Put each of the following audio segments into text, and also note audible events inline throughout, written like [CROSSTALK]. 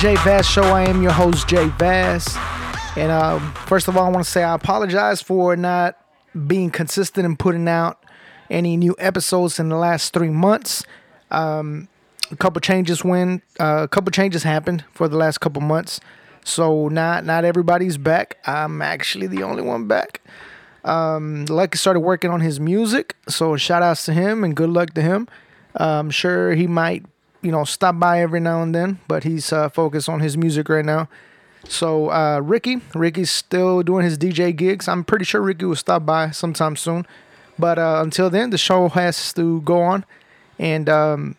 Jay Vaz Show. I am your host, Jay Vaz. And um, first of all, I want to say I apologize for not being consistent and putting out any new episodes in the last three months. Um, a couple changes went, uh, a couple changes happened for the last couple months. So not not everybody's back. I'm actually the only one back. Um, Lucky started working on his music, so shout outs to him and good luck to him. I'm sure he might, you know, stop by every now and then, but he's uh, focused on his music right now. So uh, Ricky, Ricky's still doing his DJ gigs. I'm pretty sure Ricky will stop by sometime soon. But uh, until then, the show has to go on, and um,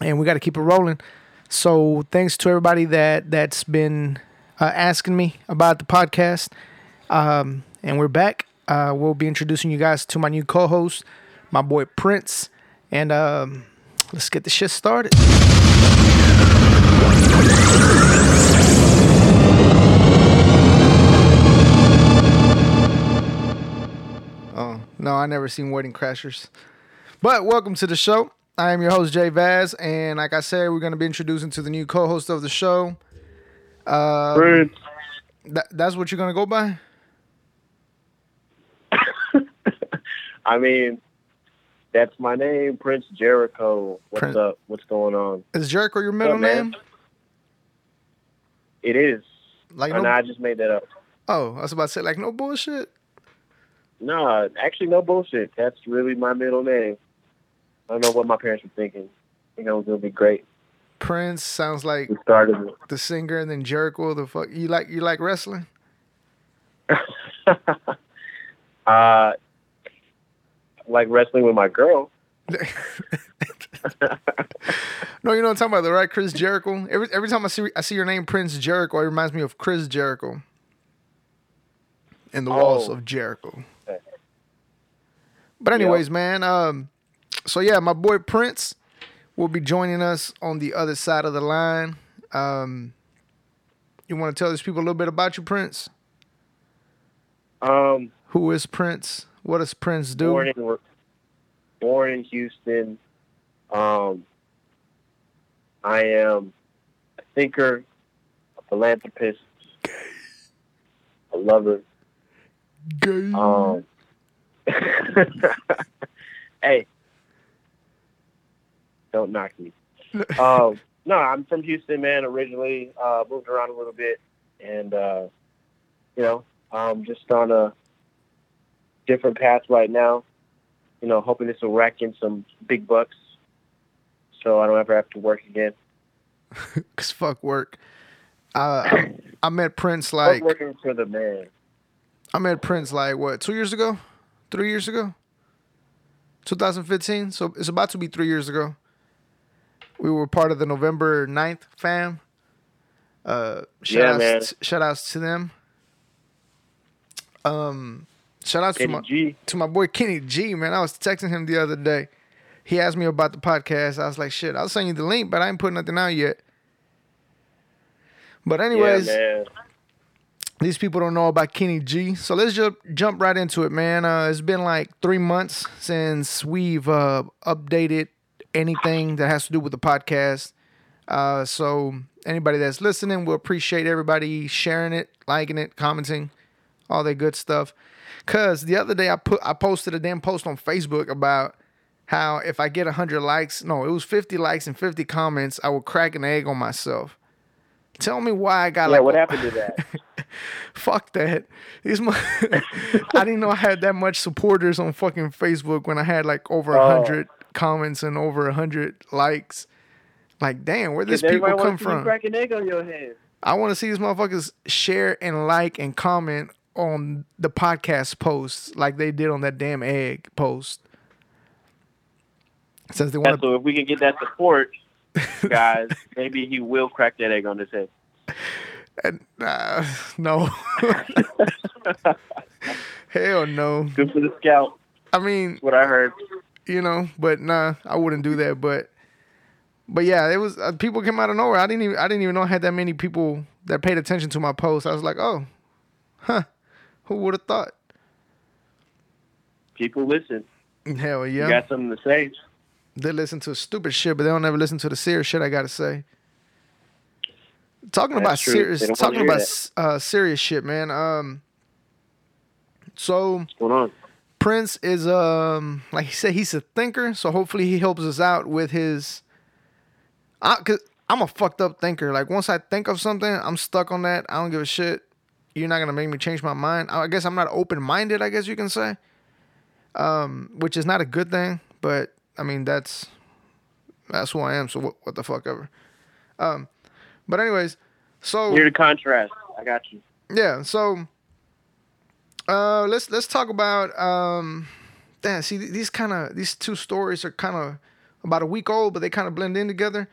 and we got to keep it rolling. So thanks to everybody that that's been uh, asking me about the podcast, um, and we're back. Uh, we'll be introducing you guys to my new co-host, my boy Prince, and um, let's get the shit started. Oh no, I never seen Wedding Crashers. But welcome to the show. I am your host Jay Vaz, and like I said, we're going to be introducing to the new co-host of the show. Uh, Prince. that, that's what you're going to go by. [LAUGHS] I mean, that's my name, Prince Jericho. What's Prince- up? What's going on? Is Jericho your middle up, name? It is. Like no. I just made that up. Oh, I was about to say like no bullshit. No, actually, no bullshit. That's really my middle name. I don't know what my parents were thinking. I think I was gonna be great. Prince sounds like We started. it. the singer, and then Jericho. The fuck you like? You like wrestling? [LAUGHS] uh, like wrestling with my girl. [LAUGHS] no, you know what I'm talking about, the right? Chris Jericho. Every every time I see I see your name, Prince Jericho, it reminds me of Chris Jericho. And the walls Oh. of Jericho. But anyways, man, um, so yeah, my boy Prince will be joining us on the other side of the line. Um, you want to tell these people a little bit about you, Prince? Um, Who is Prince? What does Prince do? born in born in Houston. Um, I am a thinker, a philanthropist, a lover. Gay. Um, [LAUGHS] hey, don't knock me. [LAUGHS] Um, no, I'm from Houston, man. Originally, uh, moved around a little bit, and uh, you know, um, just on a different path right now. You know, hoping this will rack in some big bucks, so I don't ever have to work again. [LAUGHS] Cause fuck work. Uh, I, I met Prince like working for the man. I met Prince like what two years ago, three years ago, 2015. So it's about to be three years ago. We were part of the November 9th fam. Uh, shout Yeah, outs, man. shout outs to them. Um, shout outs to my G. to my boy Kenny G. Man, I was texting him the other day. He asked me about the podcast. I was like, shit, I'll send you the link, but I ain't put nothing out yet. But anyways, yeah, these people don't know about Kenny G. So let's just jump right into it, man. Uh, it's been like three months since we've uh, updated anything that has to do with the podcast. Uh, so anybody that's listening, we appreciate everybody sharing it, liking it, commenting, all that good stuff. Cause the other day I put I posted a damn post on Facebook about how if I get hundred likes, no, it was fifty likes and fifty comments, I would crack an egg on myself. Tell me why I got Yeah, like what happened to that? [LAUGHS] Fuck that. These mo- [LAUGHS] I didn't know I had that much supporters on fucking Facebook when I had like over a Oh. hundred comments and over a hundred likes. Like, damn, where these people come want to see you from? crack an egg on your head? I want to see these motherfuckers share and like and comment on the podcast posts like they did on that damn egg post. Since they want to, so if we can get that support, [LAUGHS] guys, maybe he will crack that egg on his head. uh, [LAUGHS] no, [LAUGHS] hell no. Good for the scout. I mean, That's what I heard. you know. But nah, I wouldn't do that. But but yeah, it was uh, people came out of nowhere. I didn't even I didn't even know I had that many people that paid attention to my post. I was like, oh, huh, who would have thought? People listen. Hell You yeah. got something to say? They listen to stupid shit, but they don't ever listen to the serious shit I gotta say. Talking That's about true. serious, talking about uh, serious shit, man. Um, so What's going on? Prince is um, like he said, he's a thinker. So hopefully he helps us out with his. I, cause I'm a fucked up thinker. Like once I think of something, I'm stuck on that. I don't give a shit. You're not gonna make me change my mind. I guess I'm not open minded. I guess you can say. Um, which is not a good thing, but I mean that's that's who I am. So what, what the fuck ever. Um, but anyways, so Here to contrast. I got you. yeah, so uh let's let's talk about um damn, see these kind of these two stories are kind of about a week old, but they kind of blend in together.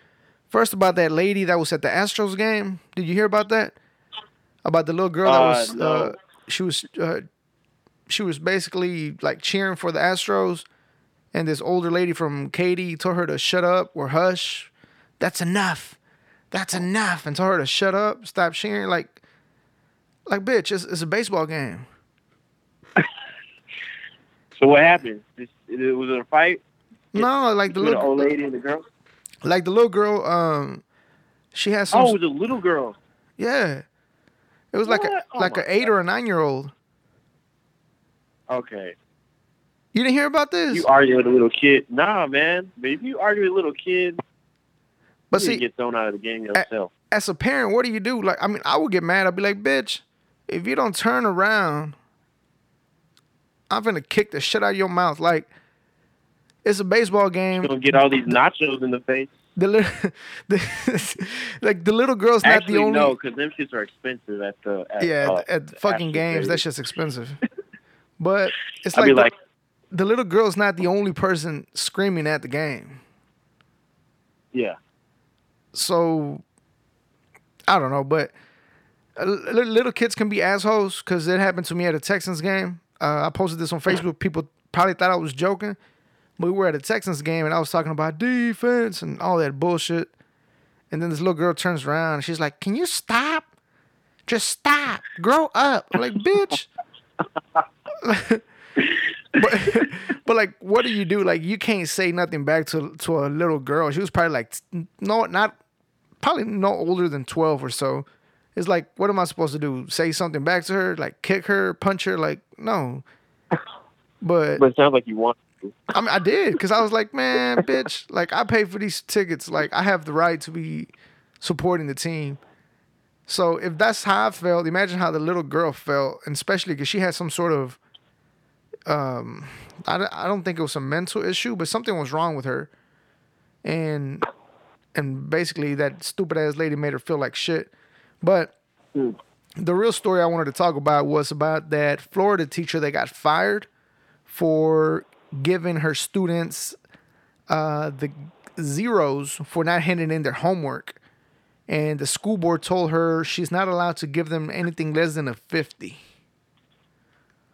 First about that lady that was at the Astros game. Did you hear about that? About the little girl that Uh, was no. uh she was uh she was basically like cheering for the Astros and this older lady from Katy told her to shut up or hush. That's enough. That's enough and told her to shut up, stop cheering like like bitch, it's, it's a baseball game. [LAUGHS] So what happened? This, it was it a fight No, like the between the little old lady and the girl? like the little girl um she has some Oh, it was a little girl. yeah. It was like a Oh like an 8 or a 9 year old. Okay. You didn't hear about this? You argue with a little kid. Nah, man. But if you argue with a little kid, but you see, get thrown out of the game yourself. as a parent, what do you do? Like, I mean, I would get mad. I'd be like, bitch, if you don't turn around, I'm gonna kick the shit out of your mouth. Like, it's a baseball game. You're gonna get all these nachos in the face. The little, [LAUGHS] the, like the little girl's not Actually, the only. no, because them shits are expensive at the at, yeah, uh, at, at fucking games, that's just expensive. [LAUGHS] But it's like, the, like, the little girl's not the only person screaming at the game. yeah. So I don't know, but uh, little kids can be assholes because it happened to me at a Texans game. Uh, I posted this on [LAUGHS] Facebook. People probably thought I was joking, but we were at a Texans game and I was talking about defense and all that bullshit. And then this little girl turns around and she's like, "Can you stop? Just stop. Grow up." I'm like, "Bitch." [LAUGHS] but, but like, what do you do? Like, you can't say nothing back to to a little girl. She was probably like, no, not probably no older than twelve or so. It's like, what am I supposed to do? Say something back to her? Like, kick her, punch her? Like, no. But But it sounds like you want. I mean, I did because I was like, man, bitch, like I paid for these tickets. Like, I have the right to be supporting the team. So if that's how I felt, imagine how the little girl felt, and especially because she had some sort of, um, I, don't- I don't think it was a mental issue, but something was wrong with her, and and basically that stupid ass lady made her feel like shit. But Hmm. the real story I wanted to talk about was about that Florida teacher that got fired for giving her students uh, the zeros for not handing in their homework. And the school board told her she's not allowed to give them anything less than a 50.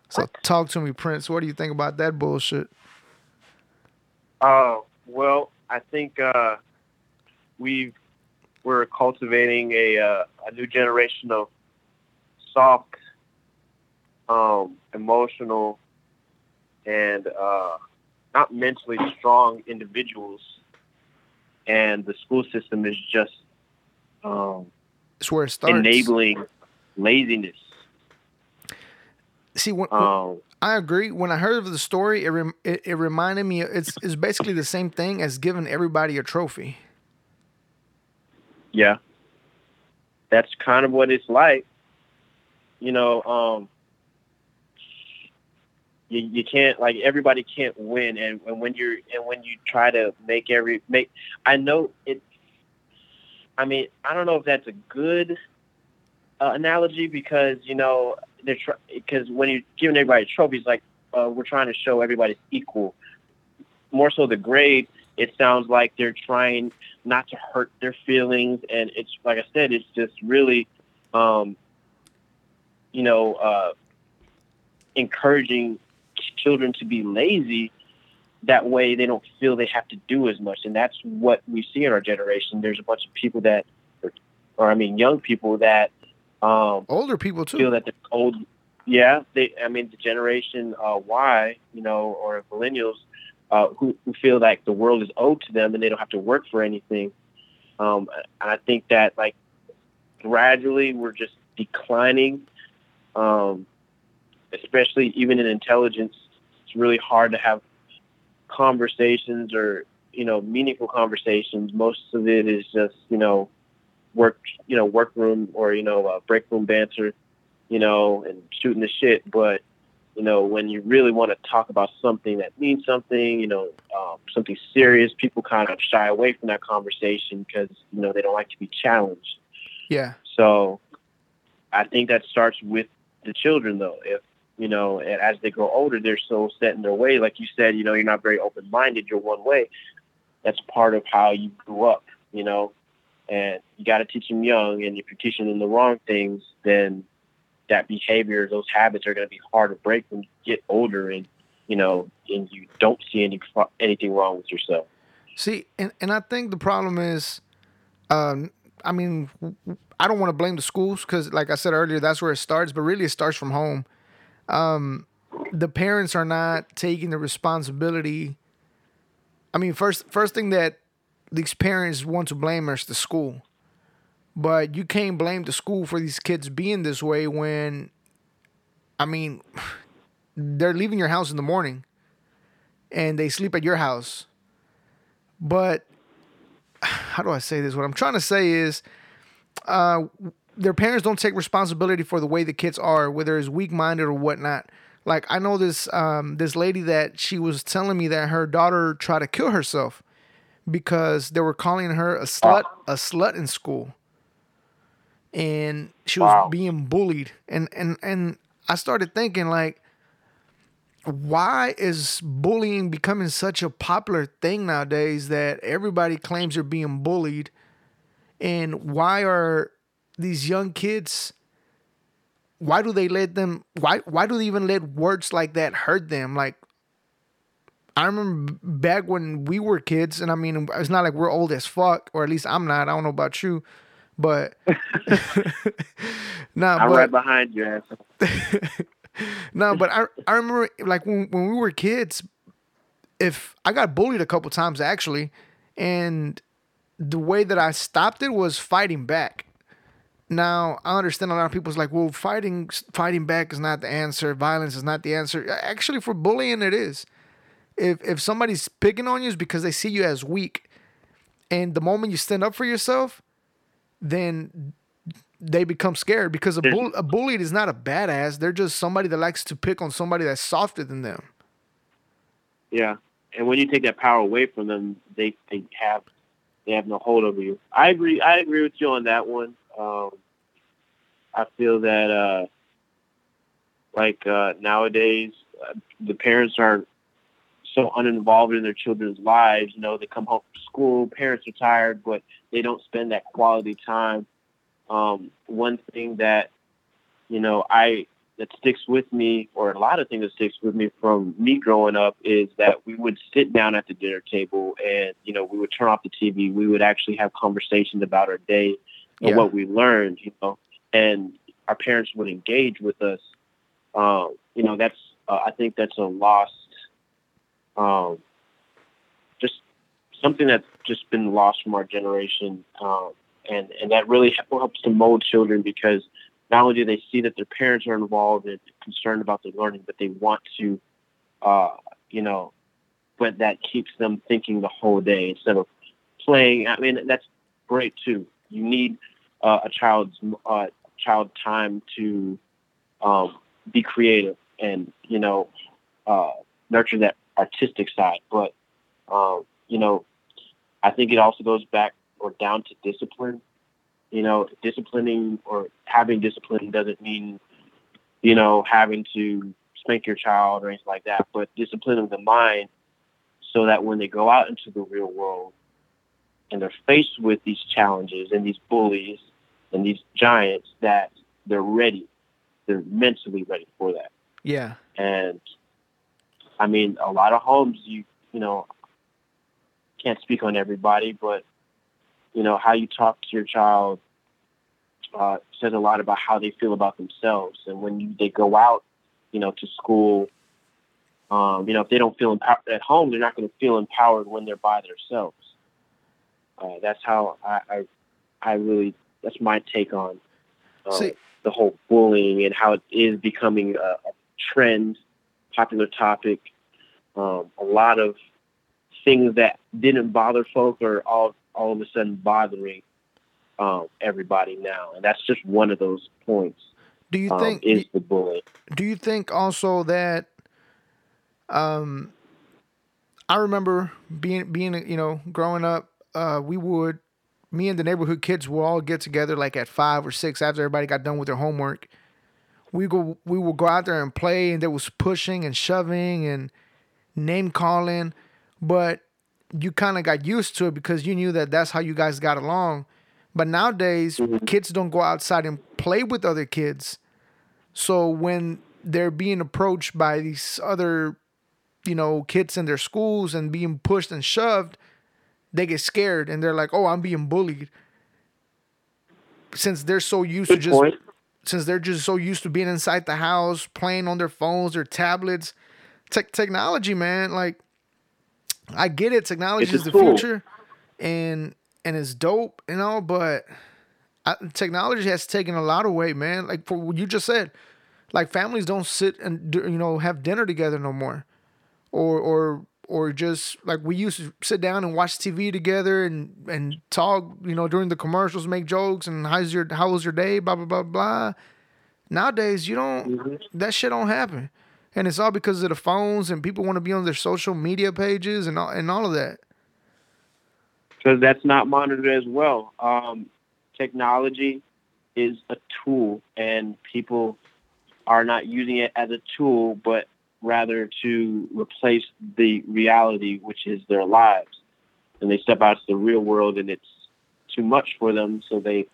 So talk to me, Prince. What do you think about that bullshit? Uh, well, I think uh, we've we're cultivating a uh, a new generation of soft, um, emotional, and uh, not mentally strong individuals, and the school system is just um, It's where it starts. enabling laziness. See, when, Um, I agree. When I heard of the story, it, rem- it it reminded me. It's it's basically the same thing as giving everybody a trophy. Yeah. That's kind of what it's like. You know, um you, you can't like everybody can't win and, and when you're and when you try to make every make I know it I mean, I don't know if that's a good uh, analogy because you know they're tr- because when you're giving everybody trophies, like uh, we're trying to show everybody's equal. More so, the grade. It sounds like they're trying not to hurt their feelings, and it's like I said, it's just really, um, you know, uh, encouraging children to be lazy. That way, they don't feel they have to do as much, and that's what we see in our generation. There's a bunch of people that, or, or I mean, young people that um, Older people too. feel that they're old. yeah, they. I mean, the generation uh, Y, you know, or millennials, uh, who, who feel like the world is owed to them and they don't have to work for anything. Um, and I think that like gradually we're just declining, um, especially even in intelligence. It's really hard to have conversations or you know meaningful conversations. Most of it is just you know work you know workroom or you know uh, break room banter, you know, and shooting the shit. But you know when you really want to talk about something that means something, you know, um, something serious, people kind of shy away from that conversation because you know they don't like to be challenged. Yeah. So I think that starts with the children, though. If you know, and as they grow older, they're so set in their way. Like you said, you know, you're not very open minded. You're one way. That's part of how you grew up, you know. And you got to teach them young. And if you're teaching them the wrong things, then that behavior, those habits are going to be hard to break when you get older and you know, and you don't see any anything wrong with yourself. See, and and I think the problem is, um, I mean, I don't want to blame the schools because, like I said earlier, that's where it starts. But really, it starts from home. Um, the parents are not taking the responsibility. I mean, first first thing that these parents want to blame is the school, but you can't blame the school for these kids being this way when, I mean, [SIGHS] they're leaving your house in the morning, and they sleep at your house. But [SIGHS] how do I say this? What I'm trying to say is uh, their parents don't take responsibility for the way the kids are, whether it's weak minded or whatnot. Like I know this um, this lady that she was telling me that her daughter tried to kill herself because they were calling her a slut a slut in school, and she was wow. being bullied. And and and I started thinking like, why is bullying becoming such a popular thing nowadays that everybody claims they're being bullied? And why are these young kids why do they let them why why do they even let words like that hurt them like I remember back when we were kids, and I mean, it's not like we're old as fuck, or at least I'm not. I don't know about you, but [LAUGHS] nah, I'm but, right behind you. [LAUGHS] no, but I I remember like when when we were kids, if I got bullied a couple times actually, and the way that I stopped it was fighting back. Now I understand a lot of people's like, well, fighting fighting back is not the answer. Violence is not the answer. Actually, for bullying, it is. If if somebody's picking on you, is because they see you as weak, and the moment you stand up for yourself, then they become scared because a, bull, a bullied is not a badass. They're just somebody that likes to pick on somebody that's softer than them. Yeah, and when you take that power away from them, they they have they have no hold over you. I agree. I agree with you on that one. Um, I feel that uh, like uh, nowadays uh, the parents are so uninvolved in their children's lives. You know, they come home from school, parents are tired, but they don't spend that quality time um, one thing that you know I that sticks with me, or a lot of things that sticks with me from me growing up, is that we would sit down at the dinner table and you know we would turn off the TV. We would actually have conversations about our day and yeah. what we learned. You know, and our parents would engage with us. Um, you know, that's uh, I think that's a lost, um, just something that's just been lost from our generation. Um, and and that really helps to mold children because not only do they see that their parents are involved and concerned about their learning, but they want to, uh, you know, but that keeps them thinking the whole day instead of playing. I mean, that's great too. You need uh, a child's uh, child time to um, be creative and you know uh, nurture that artistic side. But um, you know, I think it also goes back or down to discipline. You know, disciplining or having discipline doesn't mean, you know, having to spank your child or anything like that, but disciplining the mind so that when they go out into the real world and they're faced with these challenges and these bullies and these giants, that they're ready. They're mentally ready for that. Yeah. And I mean, a lot of homes, you you know, can't speak on everybody, but you know, how you talk to your child uh, says a lot about how they feel about themselves. And when you, they go out, you know, to school, um, you know, if they don't feel empowered at home, they're not going to feel empowered when they're by themselves. Uh, that's how I, I, I, really, that's my take on uh, See, the whole bullying and how it is becoming a, a trend, popular topic. Um, a lot of things that didn't bother folk are all all of a sudden bothering um, everybody now, and that's just one of those points. Do you um, think is the bullying? Do you think also that? Um, I remember being being you know growing up, uh, we would me and the neighborhood kids would all get together like at five or six after everybody got done with their homework. We go we will go out there and play, and there was pushing and shoving and name calling, but you kind of got used to it because you knew that that's how you guys got along. But nowadays, mm-hmm. kids don't go outside and play with other kids. So when they're being approached by these other, you know, kids in their schools and being pushed and shoved, they get scared and they're like, "Oh, I'm being bullied." Since they're so used Good to just point. since they're just so used to being inside the house, playing on their phones or tablets, tech technology, man, like I get it. Technology is the cool. future, and and it's dope and all, but I, technology has taken a lot away, man. Like for what you just said, like families don't sit and you know have dinner together no more, or or or just like we used to sit down and watch TV together and and talk, you know, during the commercials, make jokes and how's your how was your day, blah blah blah blah. Nowadays, you don't mm-hmm. that shit don't happen and it's all because of the phones and people want to be on their social media pages and all, and all of that. Because that's not monitored as well. Um, technology is a tool, and people are not using it as a tool, but rather to replace the reality, which is their lives. And they step out to the real world, and it's too much for them, so they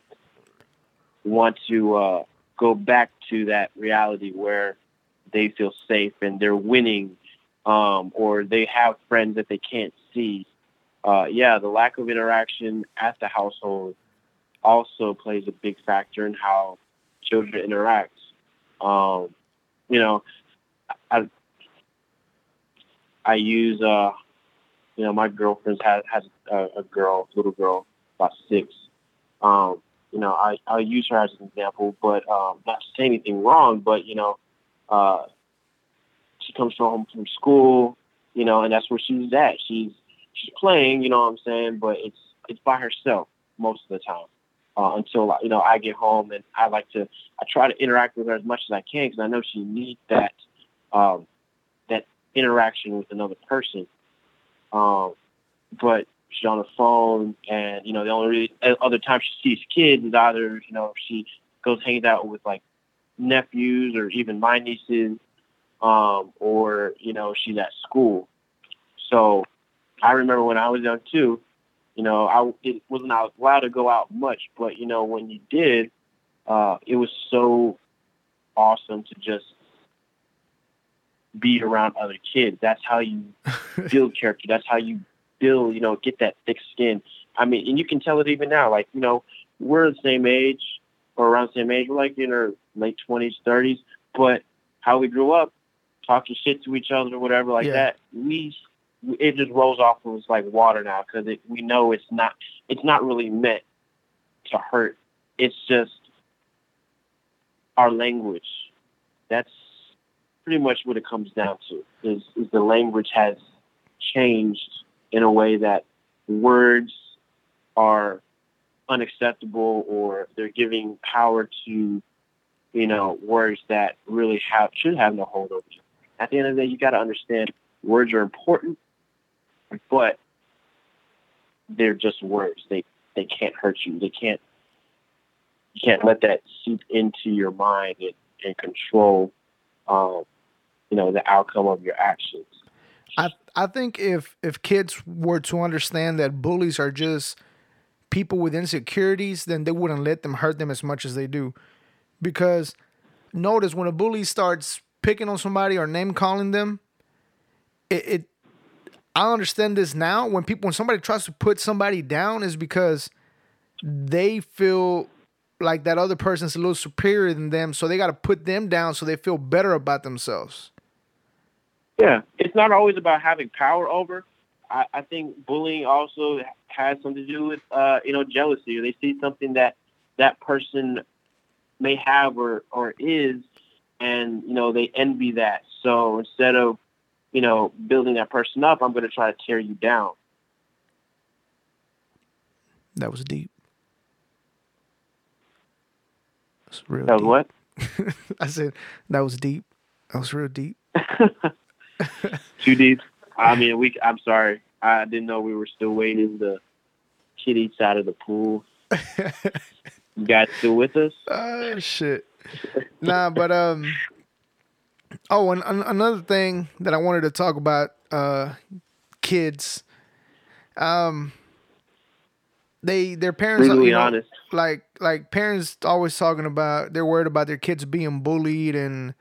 want to uh, go back to that reality where they feel safe and they're winning, um, or they have friends that they can't see. Uh, yeah, the lack of interaction at the household also plays a big factor in how children interact. Um, you know, I I use uh, you know, my girlfriend's has has a, a girl, little girl, about six. Um, you know, I I use her as an example, but um, not to say anything wrong, but you know, uh, she comes home from school, you know, and that's where she's at. She's she's playing, you know what I'm saying, but it's it's by herself most of the time. Uh, until you know I get home and I like to I try to interact with her as much as I can because I know she needs that um, interaction with another person. Um, but she's on the phone, and you know the only really, other time she sees kids is either you know she goes hanging out with like nephews or even my nieces, um, or you know she's at school. So I remember when I was young too. You know, I it wasn't allowed to go out much, but you know when you did, uh, it was so awesome to just be around other kids. That's how you [LAUGHS] build character. That's how you build, you know, get that thick skin. I mean, and you can tell it even now. Like, you know, we're the same age or around the same age. We're like in our late twenties, thirties. But how we grew up, talking shit to each other or whatever like yeah. that, we it just rolls off of us like water now because we know it's not it's not really meant to hurt. It's just our language. That's pretty much what it comes down to. Is, is the language has changed in a way that words are unacceptable or they're giving power to you know words that really have should have no hold over you at the end of the day, you got to understand words are important, but they're just words. They they can't hurt you. They can't you can't let that seep into your mind and, and control um, you know the outcome of your actions. I I think if if kids were to understand that bullies are just people with insecurities, then they wouldn't let them hurt them as much as they do. Because notice when a bully starts picking on somebody or name calling them, it, it I understand this now. When people when somebody tries to put somebody down is because they feel like that other person's a little superior than them, so they got to put them down so they feel better about themselves. Yeah, it's not always about having power over. I, I think bullying also has something to do with uh, you know jealousy. Or they see something that that person may have or or is, and you know they envy that. So instead of you know building that person up, I'm going to try to tear you down. That was deep. That's real. That was deep. what? [LAUGHS] I said that was deep. That was real deep. [LAUGHS] [LAUGHS] Too deep. I mean, we. I'm sorry. I didn't know we were still waiting. The eats out of the pool. you guys still with us? [LAUGHS] Oh shit. Nah, but um. Oh, and an- another thing that I wanted to talk about, uh, kids. Um. They their parents. Brutally you know, honest. like like parents always talking about they're worried about their kids being bullied and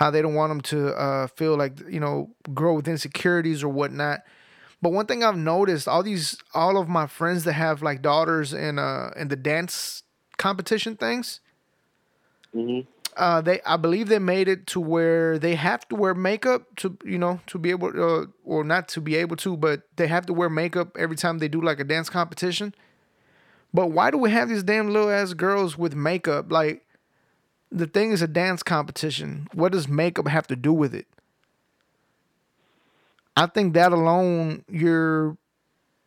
how they don't want them to uh, feel like you know grow with insecurities or whatnot. But one thing I've noticed, all these all of my friends that have like daughters in uh in the dance competition things, hmm uh, they I believe they made it to where they have to wear makeup to you know to be able uh, or not to be able to, but they have to wear makeup every time they do like a dance competition. But why do we have these damn little ass girls with makeup? Like the thing is a dance competition. What does makeup have to do with it? I think that alone you're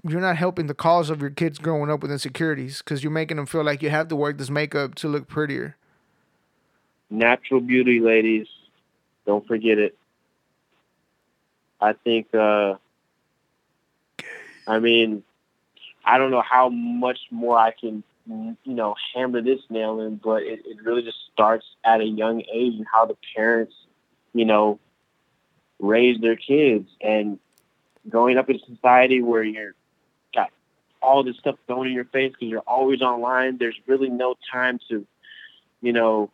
you're not helping the cause of your kids growing up with insecurities because you're making them feel like you have to work this makeup to look prettier. Natural beauty, ladies. Don't forget it. I think. uh I mean, I don't know how much more I can, you know, hammer this nail in, but it, it really just starts at a young age and how the parents, you know, raise their kids and growing up in a society where you're got all this stuff thrown in your face because you're always online. There's really no time to, you know,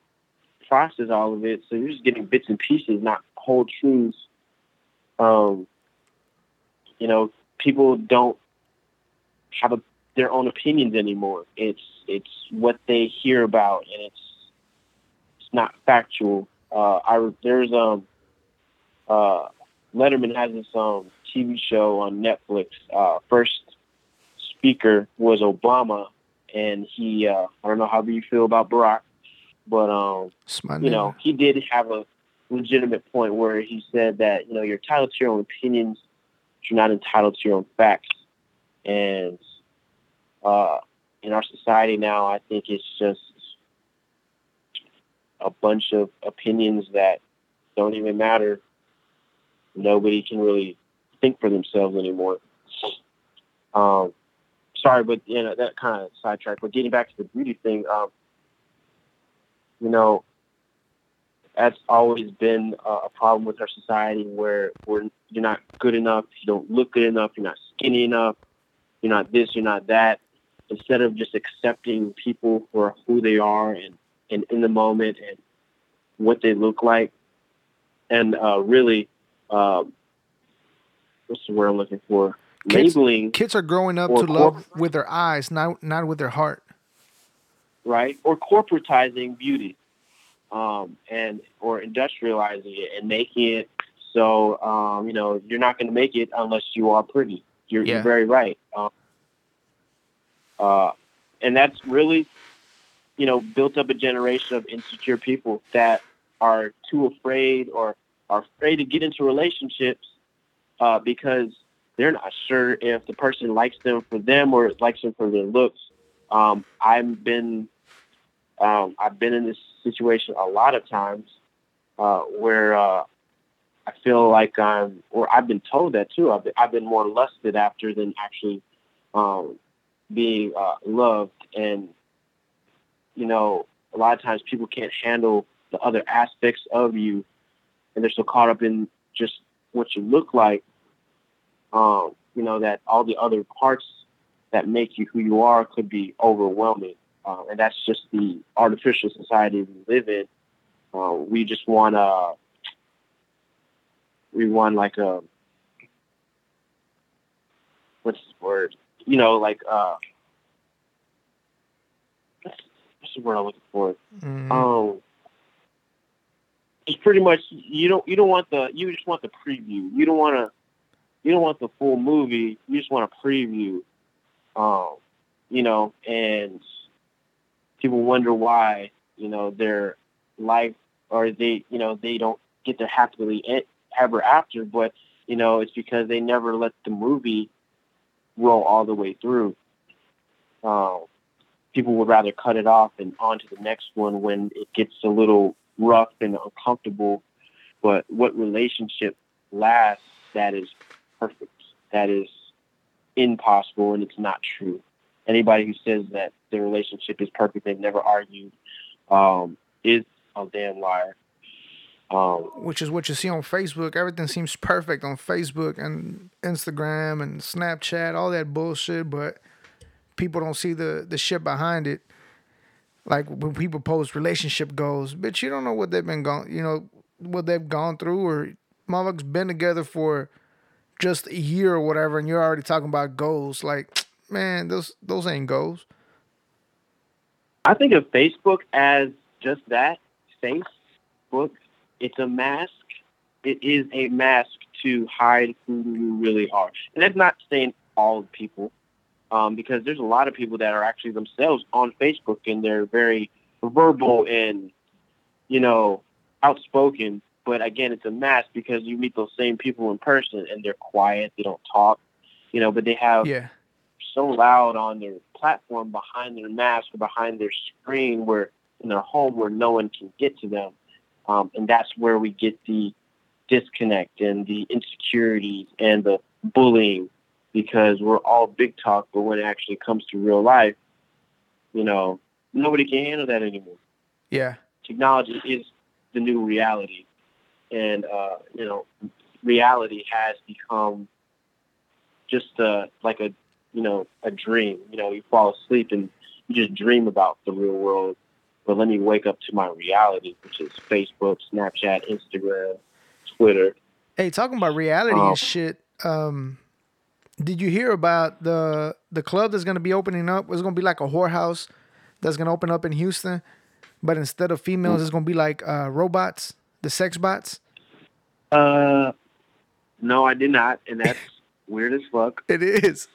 process all of it. So you're just getting bits and pieces, not whole truths. Um, you know, people don't have a, their own opinions anymore. It's it's what they hear about, and it's it's not factual. Uh, I there's um uh Letterman has this um TV show on Netflix. Uh, first speaker was Obama, and he uh, I don't know how you feel about Barack, but um you know, he did have a legitimate point where he said that, you know, you're entitled to your own opinions, but you're not entitled to your own facts. And uh, in our society now, I think it's just a bunch of opinions that don't even matter. Nobody can really think for themselves anymore. Um, sorry, but you know that kind of sidetracked. But getting back to the beauty thing, um, you know, that's always been a, a problem with our society where we're, you're not good enough, you don't look good enough, you're not skinny enough, you're not this, you're not that. Instead of just accepting people for who they are and, and in the moment and what they look like, and uh, really, um, what's the word I'm looking for? Kids- Labeling Kids are growing up to love with their eyes, not not with their heart. right? Or corporatizing beauty, um, and or industrializing it and making it so um, you know you're not going to make it unless you are pretty. You're, Yeah. you're very right. Um, uh, and that's really, you know, built up a generation of insecure people that are too afraid or are afraid to get into relationships uh, because they're not sure if the person likes them for them or likes them for their looks. Um, I've been um, I've been in this situation a lot of times uh, where uh, I feel like I'm, or I've been told that too. I've been, I've been more lusted after than actually um, being uh, loved. And, you know, a lot of times people can't handle the other aspects of you and they're so caught up in just what you look like, um, you know, that all the other parts that make you who you are could be overwhelming. Uh, and that's just the artificial society we live in. Uh, we just want to, we want like a, what's the word? You know, like, uh, what's the word I'm looking for? Mhm. Um, it's pretty much you don't you don't want the you just want the preview. You don't want to you don't want the full movie. You just want a preview. Um, you know, and people wonder why you know their life or they you know they don't get their happily ever after, but you know it's because they never let the movie roll all the way through. Um, people would rather cut it off and on to the next one when it gets a little rough and uncomfortable. But what relationship lasts that is perfect, that is impossible, and it's not true. Anybody who says that their relationship is perfect, they've never argued, um, is a damn liar. Um, which is what you see on Facebook. Everything seems perfect on Facebook and Instagram and Snapchat, all that bullshit, but people don't see the the shit behind it. Like when people post relationship goals, bitch, you don't know what they've been going, you know, what they've gone through, or motherfuckers been together for just a year or whatever, and you're already talking about goals. Like, [TSK] man, those those ain't goals. I think of Facebook as just that Facebook. It's a mask. It is a mask to hide who you really are. And that's not saying all people, um, because there's a lot of people that are actually themselves on Facebook and they're very verbal and, you know, outspoken. But again, it's a mask because you meet those same people in person and they're quiet. They don't talk, you know, but they have Yeah, so loud on their platform behind their mask or behind their screen where in their home where no one can get to them. Um, and that's where we get the disconnect and the insecurities and the bullying because we're all big talk, but when it actually comes to real life, you know, nobody can handle that anymore. yeah, Technology is the new reality. And, uh, you know, reality has become just uh, like a, you know, a dream. You know, you fall asleep and you just dream about the real world. But let me wake up to my reality, which is Facebook, Snapchat, Instagram, Twitter. Hey, talking about reality Um, and shit. Um, did you hear about the the club that's gonna be opening up? It's gonna be like a whorehouse that's gonna open up in Houston, but instead of females, it's gonna be like uh, robots, the sex bots. Uh, no, I did not, and that's [LAUGHS] weird as fuck. It is,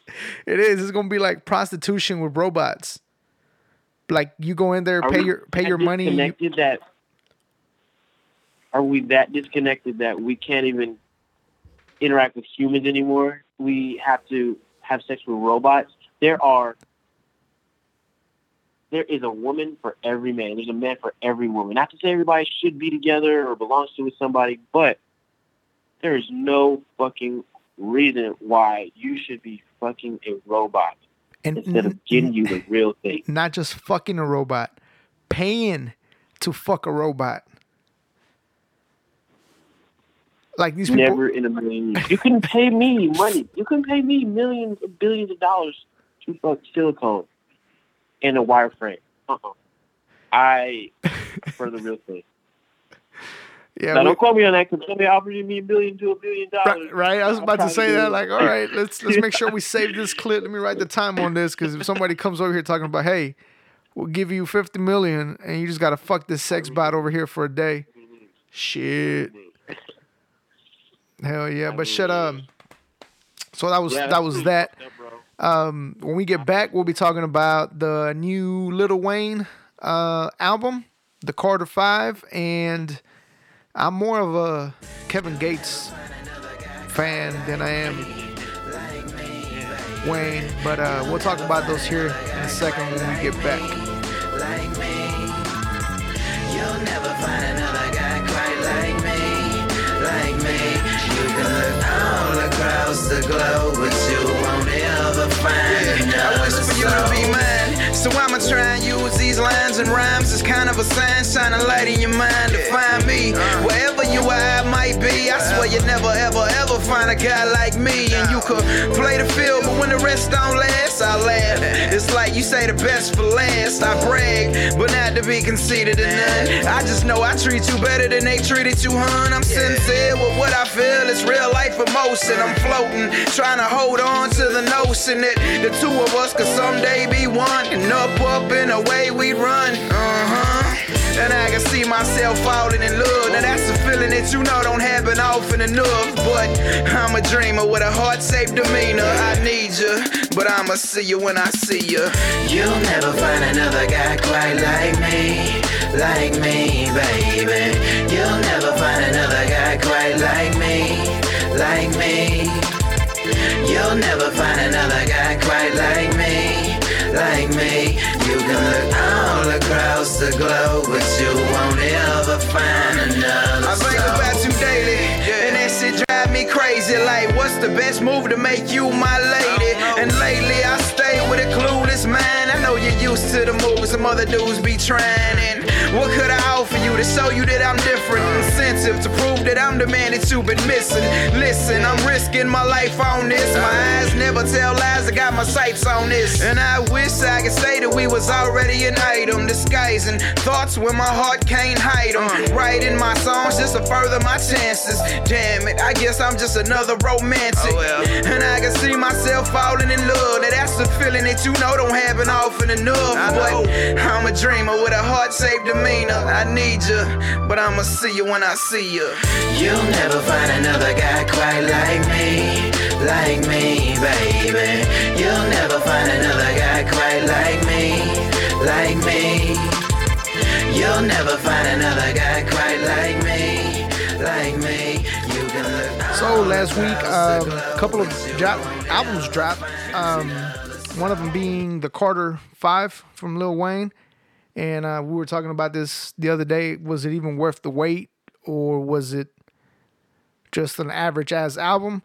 it is. It's gonna be like prostitution with robots. Like you go in there, Are pay your pay your money. you- that are we that disconnected that we can't even interact with humans anymore? We have to have sex with robots. There are there is a woman for every man. There's a man for every woman. Not to say everybody should be together or belongs to with somebody, but there is no fucking reason why you should be fucking a robot and instead of getting you the real thing. [LAUGHS] not just fucking a robot, paying to fuck a robot. Like these people, Never in a million years. You can't pay me money. You couldn't pay me millions of billions of dollars to fuck silicone and a wireframe. Uh-uh. I prefer the real thing. Yeah, now, we- don't call me on that because somebody offered me a billion to a billion dollars. Right, right. I was about to say do that. it. Like, all right, let's let's make sure we [LAUGHS] save this clip. Let me write the time on this because if somebody comes over here talking about, hey, we'll give you fifty million and you just gotta fuck this sex bot over here for a day. Shit. Hell yeah. But shut up. So that was Yeah, that was that. fucked up, bro. Um, when we get back, we'll be talking about the new Lil Wayne uh, album, The Carter Five, and I'm more of a Kevin Gates fan than I am Wayne. But uh, we'll talk about those here in a second when we get back. like me. You'll never find another guy quite like me, like me. You can look all across the globe, but you won't ever find another I you to be mine. So I'ma try and use these lines and rhymes as kind of a sign, shine a light in your mind to find me. Uh. Wherever you are, I might be. I swear you never, ever, ever find a guy like me. And you could play the field, but when the rest don't last, I laugh. It's like you say the best for last. I brag, but not to be conceited or none. I just know I treat you better than they treated you, hun. I'm sincere with what I feel. It's real life emotion. I'm floating, trying to hold on to the notion that the two of us could someday be one. And up, up, and away we run. Uh huh. And I can see myself falling in love. Now that's a feeling that you know don't happen often enough. But I'm a dreamer with a heart-shaped demeanor. I need you, but I'ma see you when I see you. You'll never find another guy quite like me, like me, baby. You'll never find another guy quite like me, like me. You'll never find another guy quite like me, like me. You can look all across the globe, but you won't ever find another. I think soul. about you daily, and that shit drive me crazy. Like, what's the best move to make you my lady? And lately, I stay with a clueless mind. I know you're used to the moves some other dudes be trying. And what could I you to show you that I'm different? Incentive to prove that I'm the man that you've been missing. Listen, I'm risking my life on this. My eyes never tell lies. I got my sights on this, and I wish I could say that we was already an item, disguising thoughts when my heart can't hide them. Writing my songs just to further my chances. Damn it, I guess I'm just another romantic. Oh, and I can see myself falling in love. Now that's a feeling that you know don't happen often enough. But I'm a dreamer with a heart-shaped demeanor. I need you, but I'ma see you when I see you. You'll never find another guy quite like me, like me, baby. You'll never find another guy quite like me, like me. You'll never find another guy quite like me, like me. You can look. So last week, across um, a couple of but drop, albums dropped. Um, one of them being the Carter Five from Lil Wayne, and uh, we were talking about this the other day. Was it even worth the wait, or was it just an average ass album?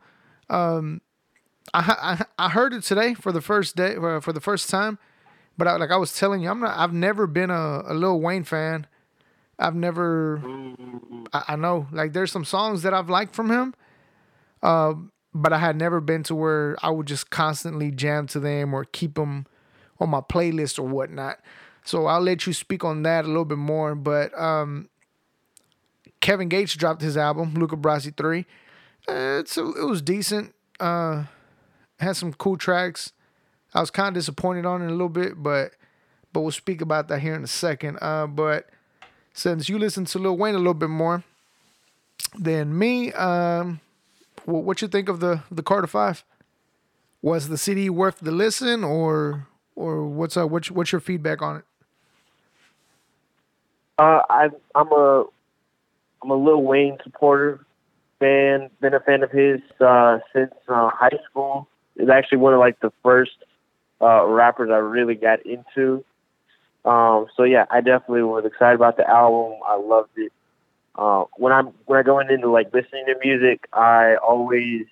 Um, I, I I heard it today for the first day uh, for the first time, but I, like I was telling you, I'm not. I've never been a, a Lil Wayne fan. I've never. I, I know like there's some songs that I've liked from him, but I had never been to where I would just constantly jam to them or keep them on my playlist or whatnot. So I'll let you speak on that a little bit more. But um, Kevin Gates dropped his album, Luca Brasi 3. Uh, it's a, it was decent. Uh, had some cool tracks. I was kind of disappointed on it a little bit, but but we'll speak about that here in a second. Uh, but since you listen to Lil Wayne a little bit more than me, um, Wh- what you think of the the Carter Five? Was the CD worth the listen, or or what's uh what's what's your feedback on it? Uh, I, I'm a I'm a Lil Wayne supporter, fan. Been a fan of his uh, since uh, high school. It's actually one of like the first uh, rappers I really got into. Um, so yeah, I definitely was excited about the album. I loved it. Uh, when I'm when I go into like listening to music, I always,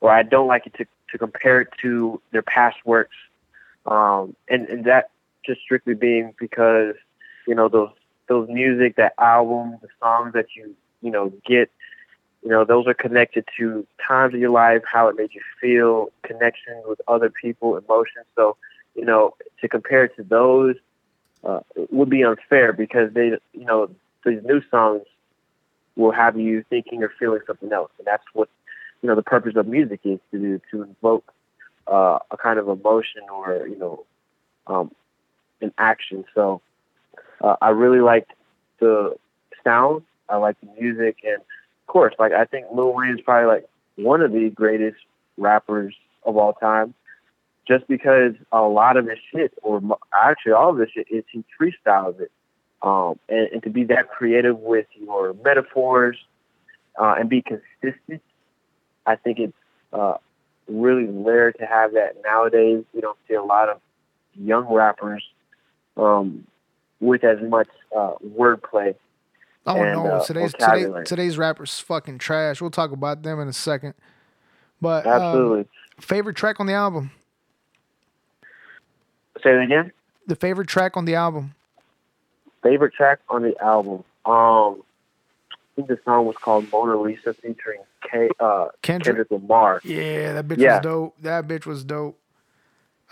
or I don't like it to to compare it to their past works, um, and and that just strictly being because you know those those music, that album, the songs that you you know get, you know those are connected to times of your life, how it made you feel, connection with other people, emotions. So you know to compare to those uh, would be unfair because they you know these new songs will have you thinking or feeling something else, and that's what you know the purpose of music is to do to invoke uh, a kind of emotion or you know um, an action. So uh, I really liked the sound. I like the music, and of course, like I think Lil Wayne is probably like one of the greatest rappers of all time, just because a lot of his shit, or actually all of his shit, is he freestyles it, um, and, and to be that creative with your metaphors uh, and be consistent, I think it's uh, really rare to have that nowadays. You don't see a lot of young rappers um, with as much uh, wordplay. Oh And, no, uh, today's today, today's rappers fucking trash. We'll talk about them in a second. But um, Absolutely. favorite track on the album? Say it again. The favorite track on the album? Favorite track on the album. Um, I think the song was called Mona Lisa featuring K, uh, Kendrick. Kendrick Lamar. Yeah, that bitch Yeah. was dope. That bitch was dope.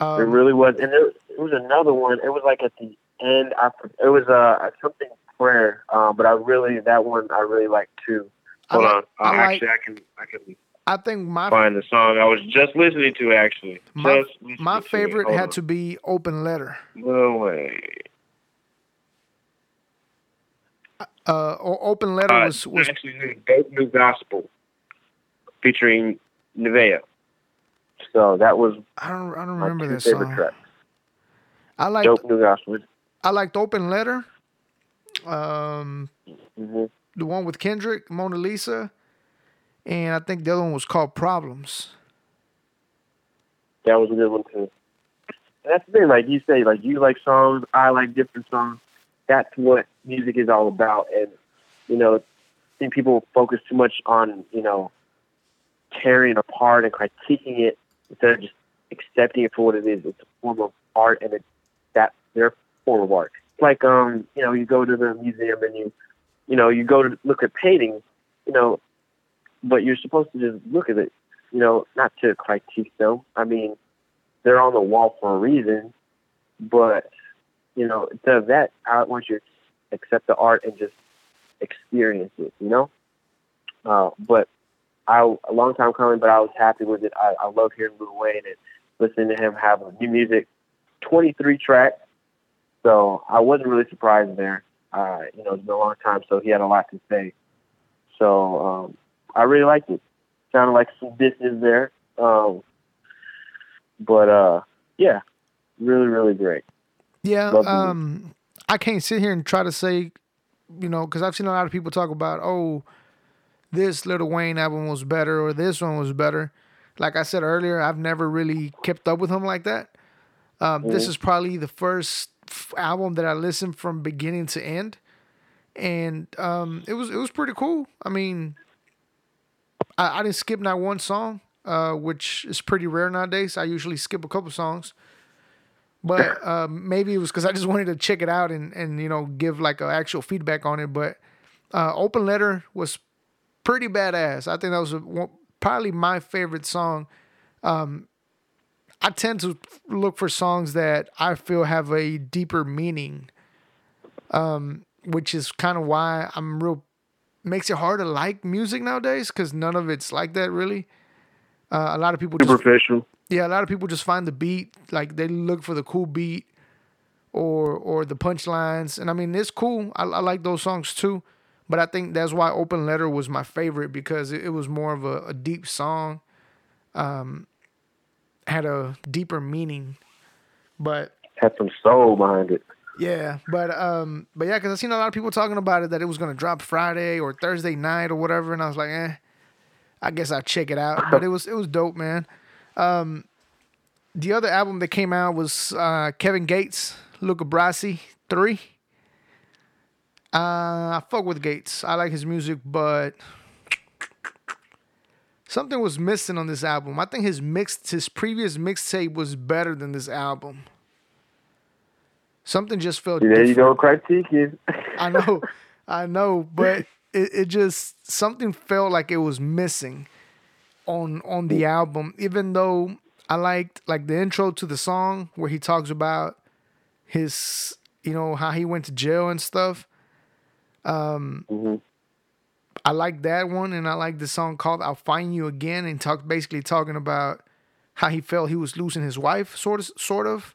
Um, it really was, and there, it was another one. It was like at the end. I, it was uh, something prayer, um, but I really that one I really like too. I Hold like- on, uh, I like- actually, I can I can I think my find the song I was just listening to. Actually, My- my favorite Hold had on. to be Open Letter. No way. Uh, or Open Letter Uh, was was actually Dope New Gospel featuring Nivea. So that was I don't I don't remember that favorite song. tracks. I like Dope New Gospel. I liked Open Letter. Um, hmm the one with Kendrick, Mona Lisa, and I think the other one was called Problems. That was a good one too. And that's the thing, like you say, like you like songs, I like different songs. That's what music is all about. And you know, I think people focus too much on you know tearing apart and critiquing it instead of just accepting it for what it is. It's a form of art, and it's that their form of art. It's like um, you know, you go to the museum and you, you know, you go to look at paintings, you know, but you're supposed to just look at it, you know, not to critique them. I mean, they're on the wall for a reason, but you know, instead of that, I want you to accept the art and just experience it, you know. Uh, but I a long time coming, but I was happy with it. I, I love hearing Lil Wayne and listening to him have new music, 23 tracks. So I wasn't really surprised there. Uh, you know, it's been a long time, so he had a lot to say. So um, I really liked it. Sounded like some business there. Um, but uh, yeah, really, really great. Yeah, um, I can't sit here and try to say, you know, because I've seen a lot of people talk about, oh, this Lil Wayne album was better or this one was better. Like I said earlier, I've never really kept up with him like that. Um, This is probably the first f- album that I listened from beginning to end, and um, it was it was pretty cool. I mean, I, I didn't skip not one song, uh, which is pretty rare nowadays. I usually skip a couple songs but um, [COUGHS] maybe it was because I just wanted to check it out and and you know give like a actual feedback on it. But uh, Open Letter was pretty badass. I think that was a, probably my favorite song. Um, I tend to look for songs that I feel have a deeper meaning, um, which is kind of why I'm real makes it hard to like music nowadays because none of it's like that really. Uh, a lot of people just Superficial. yeah, a lot of people just find the beat, like they look for the cool beat or or the punchlines. And I mean, it's cool. I, I like those songs too. But I think that's why Open Letter was my favorite because it, it was more of a, a deep song. Um, had a deeper meaning. But Had some soul behind it. yeah, but um, but yeah, because I seen a lot of people talking about it that it was gonna drop Friday or Thursday night or whatever, and I was like, eh, I guess I'll check it out. But it was it was dope, man. Um, the other album that came out was uh, Kevin Gates, Luca Brasi three. Uh, I fuck with Gates. I like his music, but something was missing on this album. I think his mix, his previous mixtape was better than this album. Something just felt. There you different. go, critiquing. [LAUGHS] I know, I know, but [LAUGHS] it, it just something felt like it was missing on on the album. Even though I liked like the intro to the song where he talks about his, you know, how he went to jail and stuff. hmm I like that one, and I like the song called "I'll Find You Again," and talk basically talking about how he felt he was losing his wife, sort of, sort of,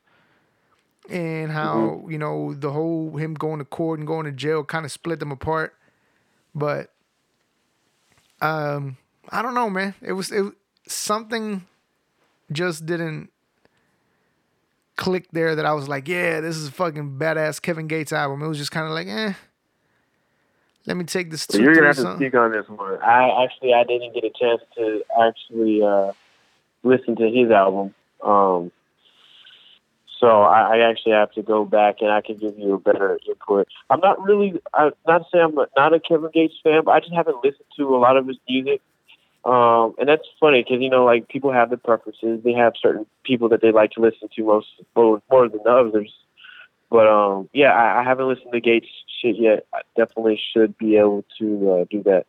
and how you know the whole him going to court and going to jail kind of split them apart. But um, I don't know, man. It was it something just didn't click there that I was like, yeah, this is a fucking badass Kevin Gates album. It was just kind of like, eh. Let me take this. Two, you're gonna have to speak on this one. I actually I didn't get a chance to actually uh, listen to his album, um, so I, I actually have to go back and I can give you a better input. I'm not really, I'm not saying I'm not a Kevin Gates fan, but I just haven't listened to a lot of his music. Um, and that's funny because you know, like people have their preferences. They have certain people that they like to listen to most more, more than others. But um, yeah, I, I haven't listened to Gates shit yet. I definitely should be able to uh, do that.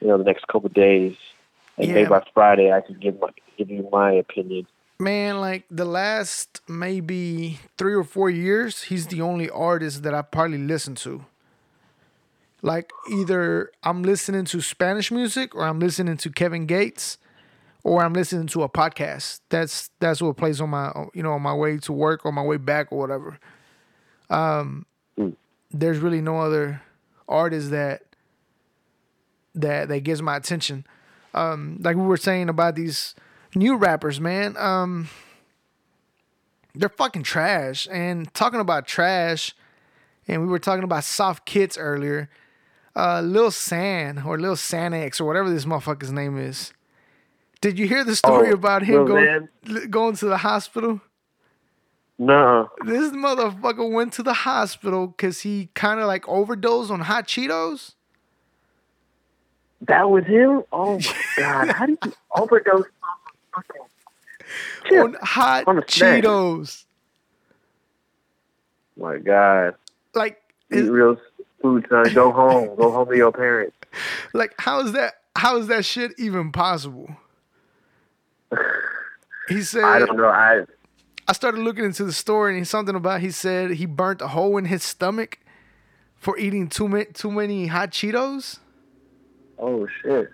You know, the next couple of days, and maybe by Friday I can give my give you my opinion. Man, like the last maybe three or four years, he's the only artist that I probably listen to. Like either I'm listening to Spanish music or I'm listening to Kevin Gates or I'm listening to a podcast. That's that's what plays on my you know on my way to work or my way back or whatever. Um, there's really no other artist that that that gives my attention. Um, like we were saying about these new rappers, man. Um, they're fucking trash. And talking about trash, and we were talking about soft kits earlier. Uh, Lil Xan or Lil Sanex or whatever this motherfucker's name is. Did you hear the story Oh, about him going going to the hospital? No. This motherfucker went to the hospital because he kind of like overdosed on hot Cheetos. That was him? Oh my [LAUGHS] god. How did you overdose on fucking On hot On. Cheetos. my god. Like, Eat is, real food, son. Go [LAUGHS] home. Go home to your parents. like how is that? How is that shit even possible? [SIGHS] He said, I don't know. I I started looking into the story and something about he said he burnt a hole in his stomach for eating too many too many hot Cheetos. oh shit.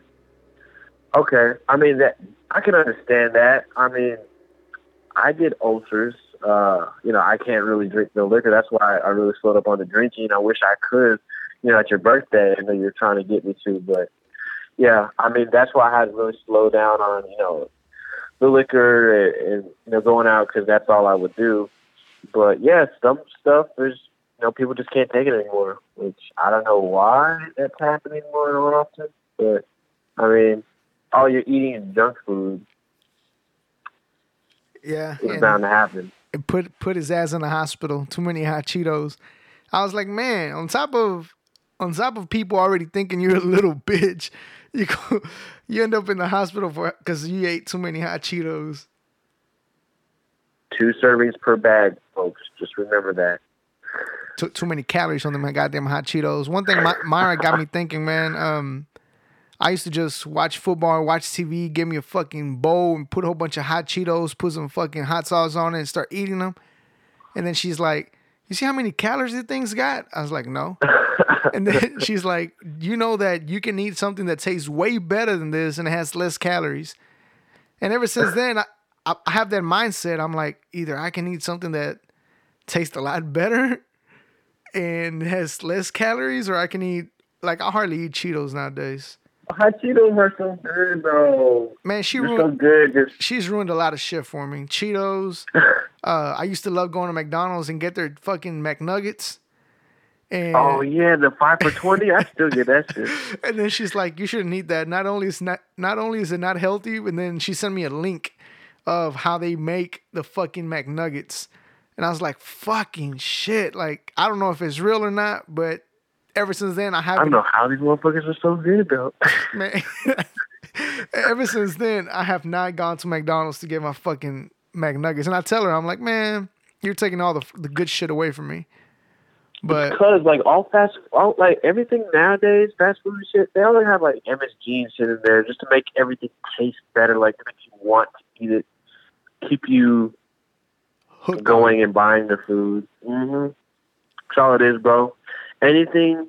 Okay. I mean that I can understand that. I mean I get ulcers. Uh, you know, I can't really drink no liquor. That's why I really slowed up on the drinking. I wish I could, you know, at your birthday. I know you're trying to get me to, but yeah, I mean that's why I had to really slow down on, you know, the liquor and, and you know going out because that's all I would do. But yeah, some stuff is you know people just can't take it anymore, which I don't know why that's happening more and more often. But I mean, all you're eating is junk food. Yeah, It's bound to happen. and put put his ass in the hospital. Too many hot Cheetos. I was like, man, on top of on top of people already thinking you're a little [LAUGHS] bitch, [LAUGHS] you go, you end up in the hospital for because you ate too many hot Cheetos. Two servings per bag, folks. Just remember that. Took too many calories on them goddamn hot Cheetos. One thing My, Myra got me thinking, man. Um, I used to just watch football, watch TV, give me a fucking bowl and put a whole bunch of hot Cheetos, put some fucking hot sauce on it, and start eating them. And then she's like, "You see how many calories these things got?" I was like, "No." [LAUGHS] [LAUGHS] and then she's like, "You know that you can eat something that tastes way better than this and has less calories." And ever since [LAUGHS] then, I, I have that mindset. I'm like, either I can eat something that tastes a lot better [LAUGHS] and has less calories, or I can eat like I hardly eat Cheetos nowadays. Hot Cheetos are so good, bro. Man, she They're so good. Just She's ruined a lot of shit for me. Cheetos. Uh, I used to love going to McDonald's and get their fucking McNuggets. And oh yeah, the five for twenty. I still get that shit. [LAUGHS] and then she's like, "You shouldn't eat that. Not only is not not only is it not healthy, and then she sent me a link of how they make the fucking McNuggets, and I was like, "Fucking shit!" Like I don't know if it's real or not, but ever since then I haven't. I don't know how these motherfuckers are so good, though. [LAUGHS] man. [LAUGHS] Ever since then, I have not gone to McDonald's to get my fucking McNuggets, and I tell her, I'm like, man, you're taking all the the good shit away from me. But Because like all fast, all like everything nowadays, fast food and shit, they only have like MSG and shit in there just to make everything taste better, like to make you want to eat it, keep you going and buying the food. Mm-hmm. That's all it is, bro. Anything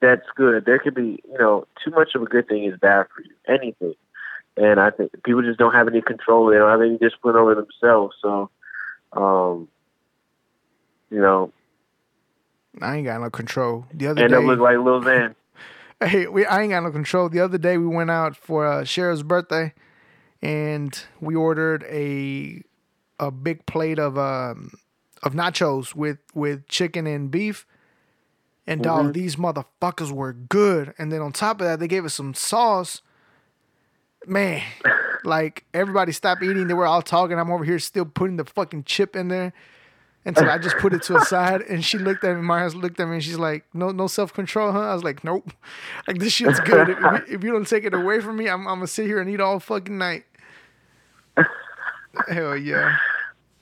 that's good, there could be, you know, too much of a good thing is bad for you. Anything, and I think people just don't have any control. They don't have any discipline over themselves. So, um, you know, I ain't got no control. The other end day, up look like Lil Van. [LAUGHS] Hey, we I ain't got no control. The other day we went out for uh, Cheryl's birthday, and we ordered a a big plate of um of nachos with with chicken and beef. And dog, these motherfuckers were good. And then on top of that, they gave us some sauce. Man, [LAUGHS] like everybody stopped eating. They were all talking. I'm over here still putting the fucking chip in there. Until I just put it to a side, and she looked at me. Myers looked at me, and she's like, "No, no self control, huh?" I was like, "Nope. [LAUGHS] Like this shit's good. if, you, if you don't take it away from me, I'm, I'm gonna sit here and eat all fucking night." [LAUGHS] Hell yeah.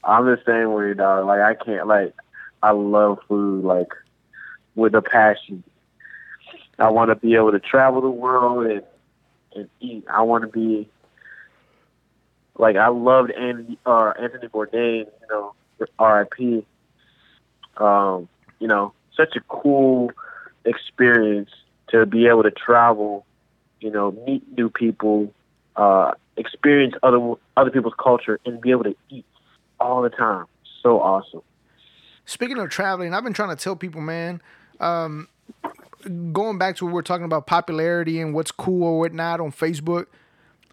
I'm the same way, dog. Like I can't like I love food like with a passion. I want to be able to travel the world and and eat. I want to be like I loved Anthony, uh, Anthony Bourdain, you know, R.I.P. Um, you know, such a cool experience to be able to travel, you know, meet new people, uh, experience other other people's culture, and be able to eat all the time. So awesome. Speaking of traveling, I've been trying to tell people, man. Um, going back to what we're talking about popularity and what's cool or whatnot on Facebook.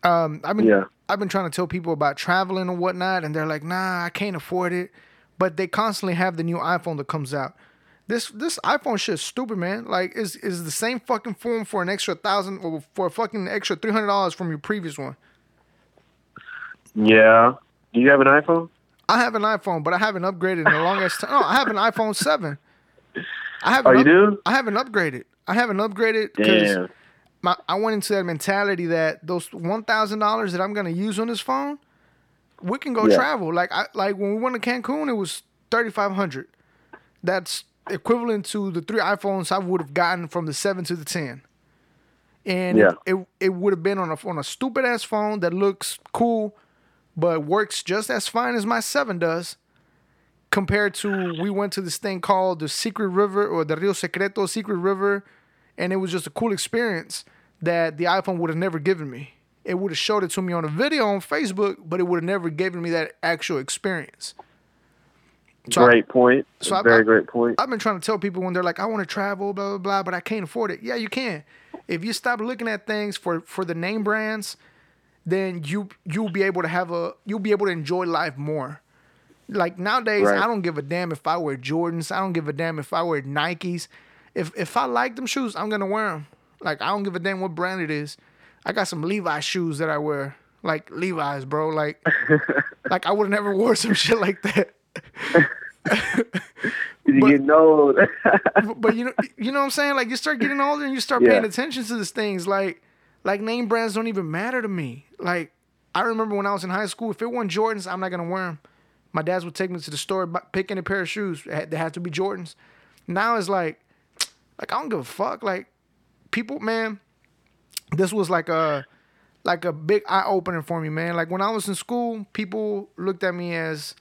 Um, I mean, Yeah. I've been trying to tell people about traveling and whatnot, and they're like, "Nah, I can't afford it." But they constantly have the new iPhone that comes out. This this iPhone shit is stupid, man. Like, is is the same fucking phone for an extra thousand or for a fucking extra three hundred dollars from your previous one. Yeah. Do you have an iPhone? I have an iPhone, but I haven't upgraded in the longest time. No, I have an iPhone seven. I haven't. Oh, you up- do? I haven't upgraded. I haven't upgraded because Damn. My I went into that mentality that those one thousand dollars that I'm gonna use on this phone, we can go Yeah. travel. Like I like when we went to Cancun, it was thirty five hundred. That's equivalent to the three iPhones I would have gotten from the seven to the ten. And Yeah. it, it, it would have been on a on a stupid ass phone that looks cool, but works just as fine as my seven does. Compared to we went to this thing called the Secret River or the Rio Secreto Secret River, and it was just a cool experience that the iPhone would have never given me. It would have showed it to me on a video on Facebook, but it would have never given me that actual experience. So I- great point. so I- Very I- great point. I've been trying to tell people when they're like, I want to travel, blah blah blah, but I can't afford it. Yeah, you can. If you stop looking at things for for the name brands, then you you'll be able to have a you'll be able to enjoy life more. Like nowadays, Right. I don't give a damn if I wear Jordans. I don't give a damn if I wear Nikes. If if I like them shoes, I'm gonna wear them. Like I don't give a damn what brand it is. I got some Levi's shoes that I wear, like Levi's, bro. Like [LAUGHS] like I would have never wore some shit like that. [LAUGHS] you but- get old. but, you know, you know what I'm saying? Like you start getting older and you start Yeah. paying attention to these things. Like, like name brands don't even matter to me. Like I remember when I was in high school, if it wasn't Jordans, I'm not gonna wear them. My dads would take me to the store, picking a pair of shoes. They had to be Jordans. Now it's like, like I don't give a fuck. Like people, man, this was like a like a big eye opener for me, man. Like when I was in school, people looked at me as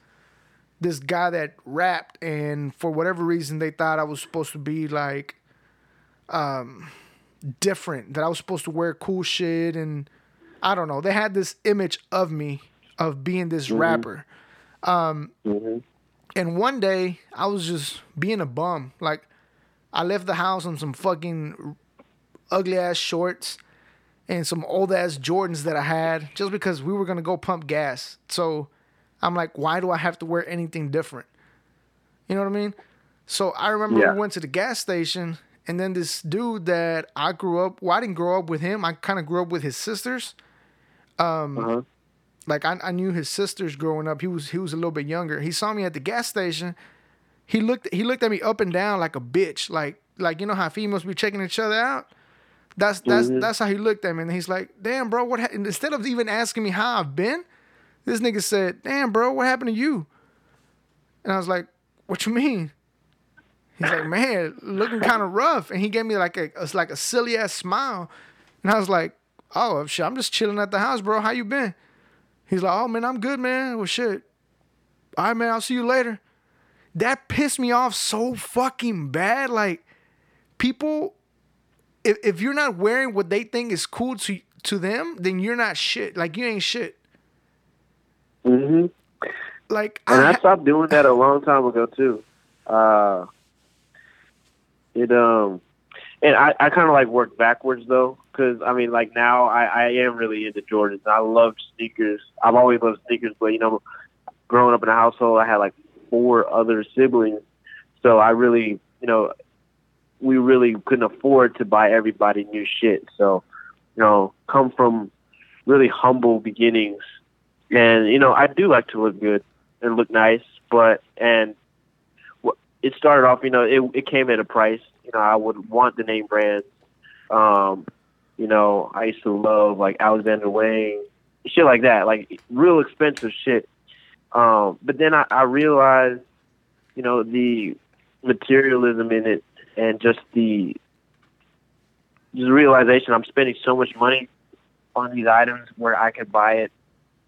this guy that rapped and for whatever reason they thought I was supposed to be like um different that I was supposed to wear cool shit and I don't know they had this image of me of being this rapper Mhm. and one day I was just being a bum like I left the house in some fucking ugly ass shorts and some old ass Jordans that I had just because we were gonna go pump gas so I'm like, why do I have to wear anything different? You know what I mean? So I remember Yeah. we went to the gas station, and then this dude that I grew up, well, I didn't grow up with him. I kind of grew up with his sisters. Uh-huh. Like I, I knew his sisters growing up. He was he was a little bit younger. He saw me at the gas station. He looked he looked at me up and down like a bitch. Like like you know how females be checking each other out. That's that's Mhm. that's how he looked at me. And he's like, "Damn, bro, what?" Ha-? Instead of even asking me how I've been, this nigga said, "Damn, bro, what happened to you?" And I was like, "What you mean?" He's like, "Man, looking kind of rough." And he gave me like a it's like a silly ass smile, and I was like, "Oh shit, I'm just chilling at the house, bro. How you been?" He's like, "Oh man, I'm good, man. Well, shit. All right, man. I'll see you later." That pissed me off so fucking bad. Like, people, if if you're not wearing what they think is cool to to them, then you're not shit. Like, you ain't shit. hmm Like, And I, I stopped doing that a long time ago too. Uh, it um, and I, I kind of like work backwards though, because I mean, like now I, I am really into Jordans. I love sneakers. I've always loved sneakers, but you know, growing up in a household, I had like four other siblings, so I really, you know, we really couldn't afford to buy everybody new shit. So, you know, come from really humble beginnings, and you know, I do like to look good and look nice, but and it started off, you know, it it came at a price. You know, I would want the name brands. Um, you know, I used to love like Alexander Wang, shit like that, like real expensive shit. Um, but then I, I realized, you know, the materialism in it and just the just realization I'm spending so much money on these items where I could buy it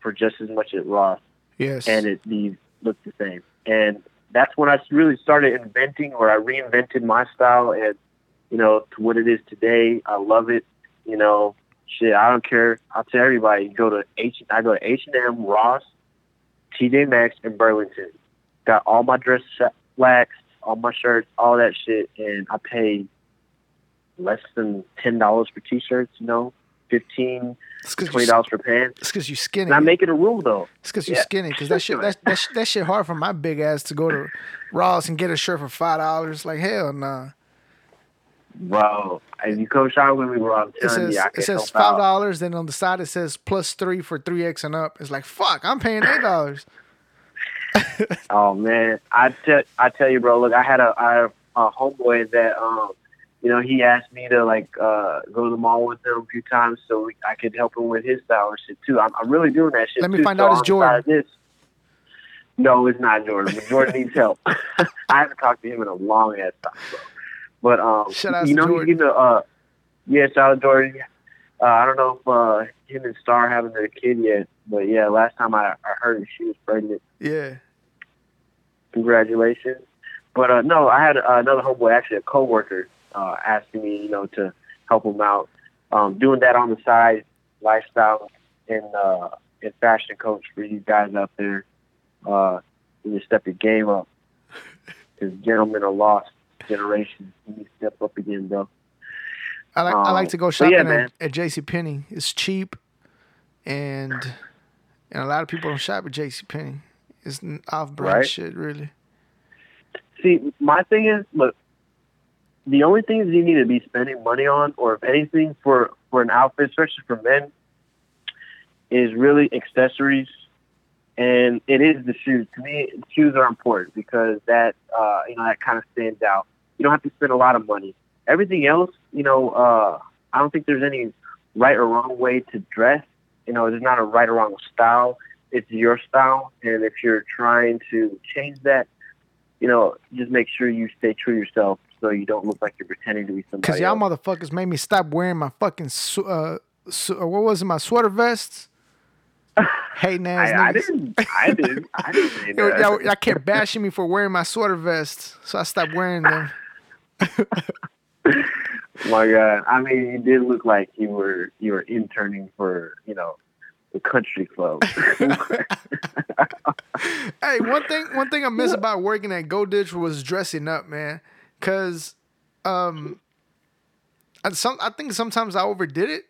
for just as much at Ross, Yes. and it these look the same. And that's when I really started inventing, or I reinvented my style, and you know to what it is today. I love it. You know, shit. I don't care. I'll tell everybody. Go to H. I go to H and M, Ross, TJ Maxx, and Burlington. Got all my dress slacks, all my shirts, all that shit, and I pay less than ten dollars for t-shirts. You know, fifteen, twenty dollars for pants. It's because you're skinny. And I make it a rule though. It's because you're Yeah. skinny. Because that shit, that, that, that shit hard for my big ass to go to Ross and get a shirt for five dollars. Like hell, nah. Bro, if you come shop with me, bro, I'm It says you, it says five out. dollars. Then on the side it says plus three for three X and up. It's like fuck. I'm paying eight dollars. [LAUGHS] Oh man, I tell I tell you, bro. Look, I had a I had a homeboy that um, you know, he asked me to like uh go to the mall with him a few times so we, I could help him with his style and shit too. I'm, I'm really doing that shit. Let me too, find so out it's Jordan. This, no, it's not Jordan. But Jordan needs help. [LAUGHS] I haven't talked to him in a long ass time, bro. But um, you know, Jordan. he's getting a uh, yeah, shout out Jordan. Uh, I don't know if uh, him and Star haven't had a kid yet, but yeah, last time I, I heard she was pregnant Yeah. congratulations. But uh, no, I had uh, another homeboy, actually a coworker, uh, asking me, you know, to help him out, um, doing that on the side, lifestyle and uh, and fashion coach for you guys out there. Uh, you step your game up, [LAUGHS] because gentlemen are lost generation. You need to step up again, bro. I like I like Um, to go shopping yeah, at, at J.C. Penney. It's cheap, and and a lot of people don't shop at J.C. Penney. It's off-brand Right. shit, really. See, my thing is, look, the only things you need to be spending money on, or if anything, for for an outfit, especially for men, is really accessories, and it is the shoes. To me, shoes are important because that uh, you know that kind of stands out. You don't have to spend a lot of money. Everything else, you know, uh, I don't think there's any right or wrong way to dress. You know, there's not a right or wrong style. It's your style, and if you're trying to change that, you know, just make sure you stay true to yourself so you don't look like you're pretending to be somebody. Cause y'all else. motherfuckers made me stop wearing my fucking su- uh, uh, what was it? My sweater vests. [LAUGHS] Hating ass I, I didn't. I didn't. I didn't [LAUGHS] Y'all, y'all, y'all kept bashing me for wearing my sweater vests, so I stopped wearing them. My God, I mean, you did look like you were you were interning for you know the country club. [LAUGHS] Hey, one thing one thing I miss about working at Go Ditch was dressing up, man. Cause um I some I think sometimes I overdid it.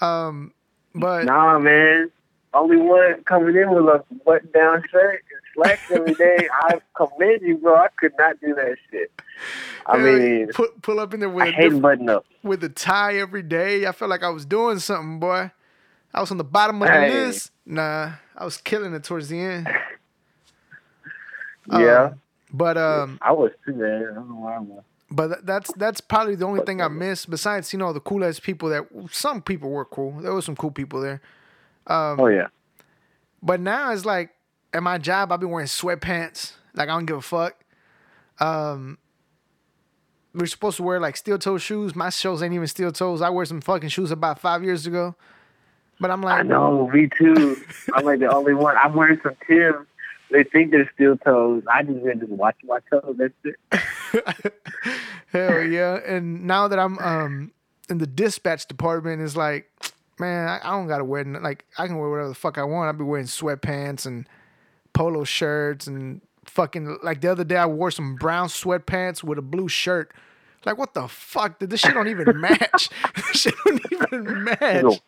Um but nah, man. Only one coming in with a button down shirt slacks every day. I commend you, bro. I could not do that shit. I mean, pull, pull up in there with I a hate button up. with a tie every day. I felt like I was doing something, boy. I was on the bottom of Hey. the list. Nah, I was killing it towards the end. [LAUGHS] Um, Yeah, But um I was too, man. I don't know why I was. But that's that's probably the only But, thing I uh, miss. Besides, you know, the cool ass people that some people were cool. There was some cool people there. Um, Oh yeah. But now it's like at my job, I've been wearing sweatpants. Like I don't give a fuck. Um, we're supposed to wear like steel toe shoes. My shoes ain't even steel toes. I wear some fucking shoes about five years ago. But I'm like, I know, me too. [LAUGHS] I'm like the only one. I'm wearing some Tim's. They think they're steel toes. I just been just watching my toes. That's it. [LAUGHS] Hell yeah! And now that I'm um in the dispatch department, it's like, man, I, I don't gotta wear like I can wear whatever the fuck I want. I'll be wearing sweatpants and polo shirts and fucking like the other day I wore some brown sweatpants with a blue shirt. Like what the fuck? Did this shit don't even [LAUGHS] match? [LAUGHS] this shit don't even match.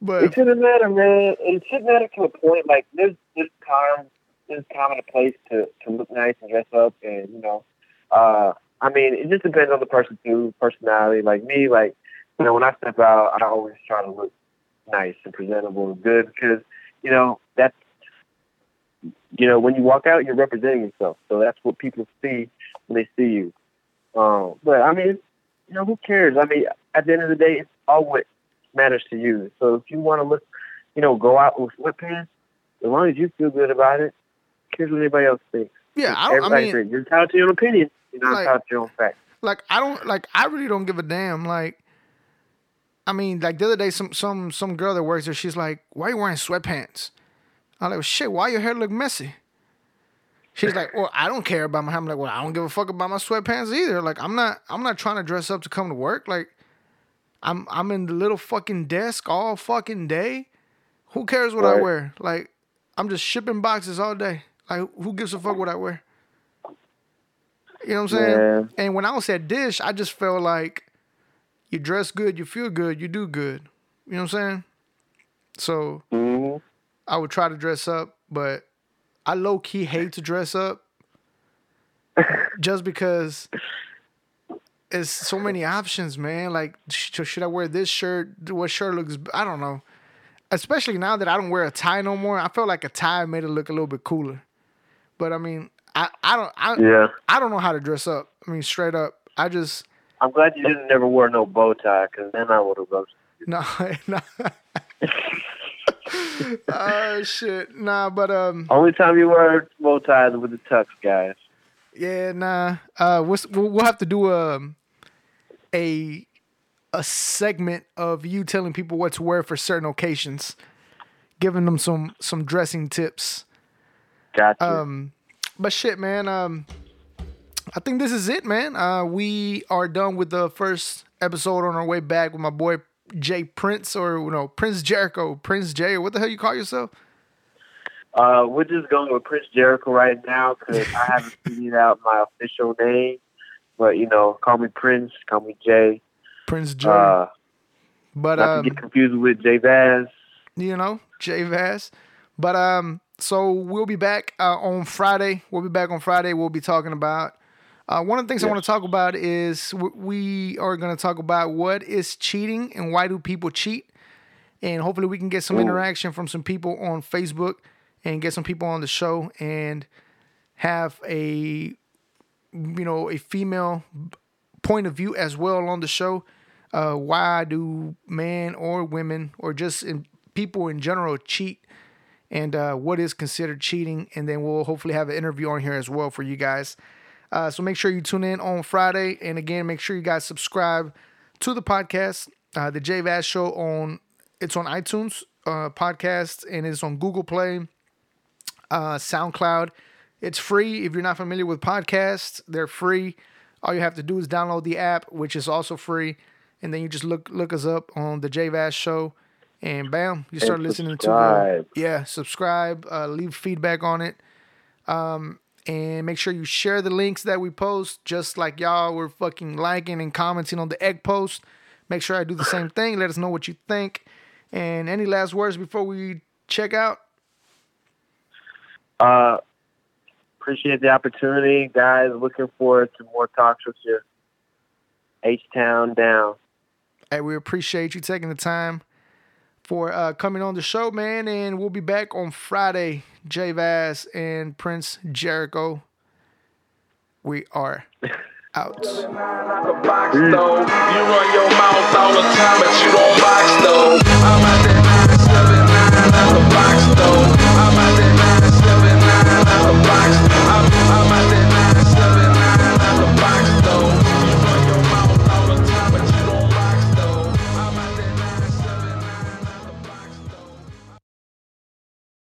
But It shouldn't matter, man. It shouldn't matter to a point. Like there's there's time, there's time and a place to to look nice and dress up, and you know, uh, I mean, it just depends on the person too, personality. Like me, like you know, when I step out, I always try to look nice and presentable and good because you know you know when you walk out, you're representing yourself. So that's what people see when they see you. Um, but I mean, you know, who cares? I mean, at the end of the day, it's all what matters to you. So if you want to look, you know, go out with sweatpants, as long as you feel good about it, cares what anybody else thinks. yeah, I don't. I mean, you're entitled to your own opinion. You're not Like- entitled to your own facts. like I don't like I really don't give a damn. Like I mean, like the other day, some some some girl that works there, she's like, "Why are you wearing sweatpants?" I'm like, "Shit, why your hair look messy?" She's like, "Well, I don't care about my." hair." I'm like, "Well, I don't give a fuck about my sweatpants either. Like, I'm not I'm not trying to dress up to come to work. Like, I'm I'm in the little fucking desk all fucking day. Who cares what I wear? Like, I'm just shipping boxes all day. Like, who gives a fuck what I wear? You know what I'm saying? Yeah. And when I was at Dish, I just felt like you dress good, you feel good, you do good. You know what I'm saying? So hmm I would try to dress up, but I low key hate to dress up [LAUGHS] just because it's so many options, man. Like, sh- should I wear this shirt? What shirt looks? I don't know. Especially now that I don't wear a tie no more, I felt like a tie made it look a little bit cooler. But I mean, I, I don't I, Yeah. I don't know how to dress up. I mean, straight up, I just I'm glad you didn't never wear no bow tie, because then I would have roasted. [LAUGHS] no, [LAUGHS] no. [LAUGHS] oh shit, nah. But um, Only time you wear bow ties with the tux, guys. yeah, nah. Uh, we'll we'll have to do a a a segment of you telling people what to wear for certain occasions, giving them some some dressing tips. Gotcha. Um, but shit, man. Um, I think this is it, man. Uh, we are done with the first episode on our way back with my boy Jay Prince, or you know Prince Jericho, Prince Jay, or what the hell you call yourself? Uh, we're just going with Prince Jericho right now because I haven't [LAUGHS] figured out my official name. But you know, call me Prince, call me Jay. Prince Jay. Uh, but not um, to get confused with Jay Vaz. you know, Jay Vaz. But um, so we'll be back uh, on Friday. We'll be back on Friday. We'll be talking about. Uh, one of the things I want to talk about is we are going to talk about what is cheating and why do people cheat, and hopefully we can get some interaction from some people on Facebook and get some people on the show and have a you know a female point of view as well on the show. Uh, why do men or women or just in, people in general cheat? And uh, what is considered cheating? And then we'll hopefully have an interview on here as well for you guys. Uh, so make sure you tune in on Friday. And again, make sure you guys subscribe to the podcast, uh, the JVaz Show on it's on iTunes uh, podcast and it's on Google Play, uh, SoundCloud. It's free. If you're not familiar with podcasts, they're free. All you have to do is download the app, which is also free, and then you just look look us up on the JVaz Show, and bam, you start listening to the yeah. Subscribe, uh, leave feedback on it, um, and make sure you share the links that we post, just like y'all were fucking liking and commenting on the egg post. Make sure I do the same [LAUGHS] thing. Let us know what you think. And any last words before we check out? Uh, appreciate the opportunity, guys. Looking forward to more talks with you. H Town down. Hey, we appreciate you taking the time for uh, coming on the show, man. And we'll be back on Friday. Jay Vaz and Prince Jericho. We are out.